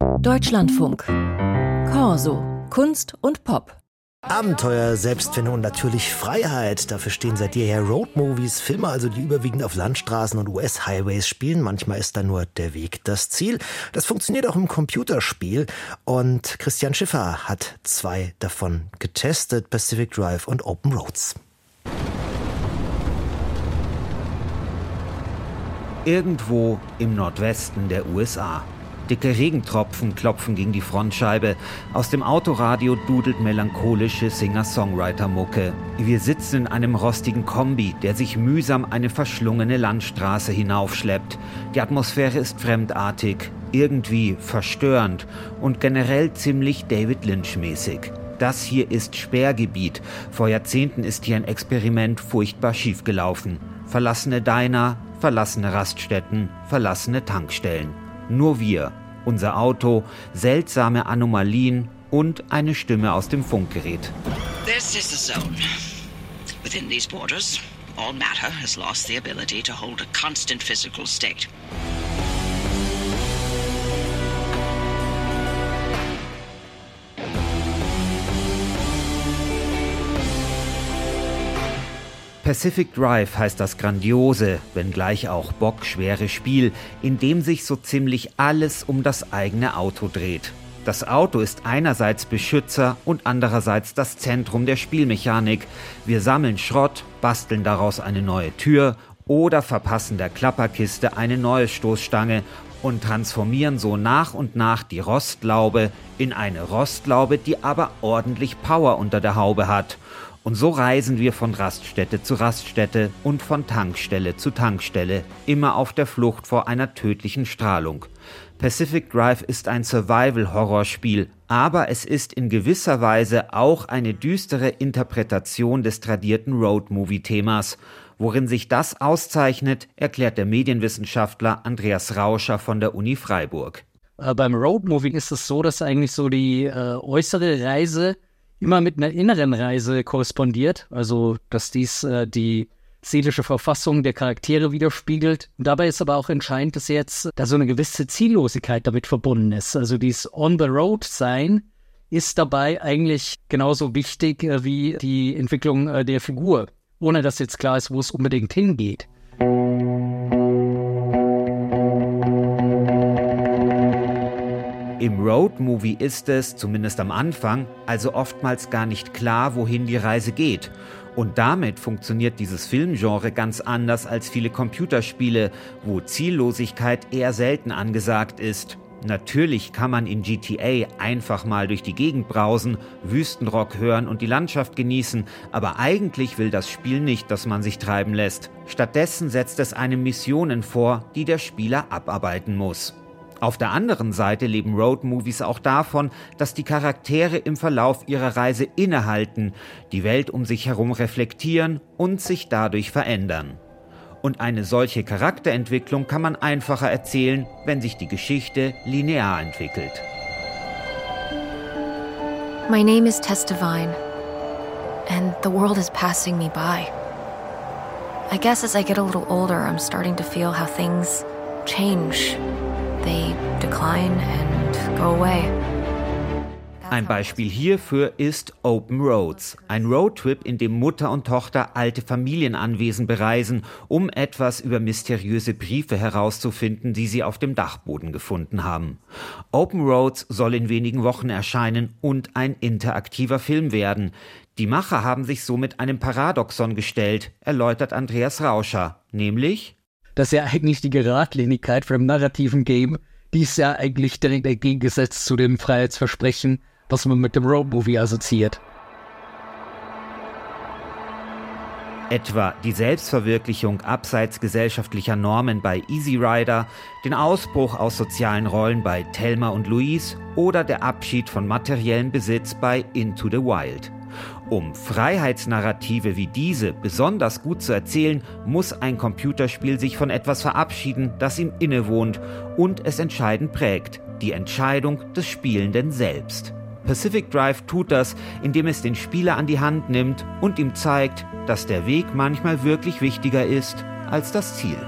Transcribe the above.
Deutschlandfunk. Corso. Kunst und Pop. Abenteuer, Selbstfindung und natürlich Freiheit. Dafür stehen seit jeher Roadmovies, Filme also, die überwiegend auf Landstraßen und US-Highways spielen. Manchmal ist da nur der Weg das Ziel. Das funktioniert auch im Computerspiel. Und Christian Schiffer hat zwei davon getestet, Pacific Drive und Open Roads. Irgendwo im Nordwesten der USA. Dicke Regentropfen klopfen gegen die Frontscheibe. Aus dem Autoradio dudelt melancholische Singer-Songwriter-Mucke. Wir sitzen in einem rostigen Kombi, der sich mühsam eine verschlungene Landstraße hinaufschleppt. Die Atmosphäre ist fremdartig, irgendwie verstörend und generell ziemlich David Lynch-mäßig. Das hier ist Sperrgebiet. Vor Jahrzehnten ist hier ein Experiment furchtbar schiefgelaufen. Verlassene Diner, verlassene Raststätten, verlassene Tankstellen. Nur wir, unser Auto, seltsame Anomalien und eine Stimme aus dem Funkgerät. This is the zone. Within these borders, all matter has lost the ability to hold a constant physical state. Pacific Drive heißt das grandiose, wenngleich auch bockschwere Spiel, in dem sich so ziemlich alles um das eigene Auto dreht. Das Auto ist einerseits Beschützer und andererseits das Zentrum der Spielmechanik. Wir sammeln Schrott, basteln daraus eine neue Tür oder verpassen der Klapperkiste eine neue Stoßstange und transformieren so nach und nach die Rostlaube in eine Rostlaube, die aber ordentlich Power unter der Haube hat. Und so reisen wir von Raststätte zu Raststätte und von Tankstelle zu Tankstelle, immer auf der Flucht vor einer tödlichen Strahlung. Pacific Drive ist ein Survival-Horrorspiel, aber es ist in gewisser Weise auch eine düstere Interpretation des tradierten Road-Movie-Themas. Worin sich das auszeichnet, erklärt der Medienwissenschaftler Andreas Rauscher von der Uni Freiburg. Äh, beim Road-Movie ist es so, dass eigentlich so die äh, äußere Reise immer mit einer inneren Reise korrespondiert, also dass dies äh, die seelische Verfassung der Charaktere widerspiegelt. Und dabei ist aber auch entscheidend, dass jetzt da so eine gewisse Ziellosigkeit damit verbunden ist. Also dieses On the Road sein ist dabei eigentlich genauso wichtig äh, wie die Entwicklung äh, der Figur, ohne dass jetzt klar ist, wo es unbedingt hingeht. Im Road-Movie ist es, zumindest am Anfang, also oftmals gar nicht klar, wohin die Reise geht. Und damit funktioniert dieses Filmgenre ganz anders als viele Computerspiele, wo Ziellosigkeit eher selten angesagt ist. Natürlich kann man in GTA einfach mal durch die Gegend brausen, Wüstenrock hören und die Landschaft genießen, aber eigentlich will das Spiel nicht, dass man sich treiben lässt. Stattdessen setzt es einem Missionen vor, die der Spieler abarbeiten muss. Auf der anderen Seite leben Road-Movies auch davon, dass die Charaktere im Verlauf ihrer Reise innehalten, die Welt um sich herum reflektieren und sich dadurch verändern. Und eine solche Charakterentwicklung kann man einfacher erzählen, wenn sich die Geschichte linear entwickelt. My name is Tess Devine, and the world is passing me by. I guess as I get a little older, I'm starting to feel how things change Ein Beispiel hierfür ist Open Roads, ein Roadtrip, in dem Mutter und Tochter alte Familienanwesen bereisen, um etwas über mysteriöse Briefe herauszufinden, die sie auf dem Dachboden gefunden haben. Open Roads soll in wenigen Wochen erscheinen und ein interaktiver Film werden. Die Macher haben sich somit einem Paradoxon gestellt, erläutert Andreas Rauscher, nämlich dass ja eigentlich die Geradlinigkeit von einem narrativen Game, die ist ja eigentlich direkt entgegengesetzt zu dem Freiheitsversprechen, was man mit dem Road-Movie assoziiert. Etwa die Selbstverwirklichung abseits gesellschaftlicher Normen bei Easy Rider, den Ausbruch aus sozialen Rollen bei Thelma und Louise oder der Abschied von materiellem Besitz bei Into the Wild. Um Freiheitsnarrative wie diese besonders gut zu erzählen, muss ein Computerspiel sich von etwas verabschieden, das ihm innewohnt und es entscheidend prägt, die Entscheidung des Spielenden selbst. Pacific Drive tut das, indem es den Spieler an die Hand nimmt und ihm zeigt, dass der Weg manchmal wirklich wichtiger ist als das Ziel.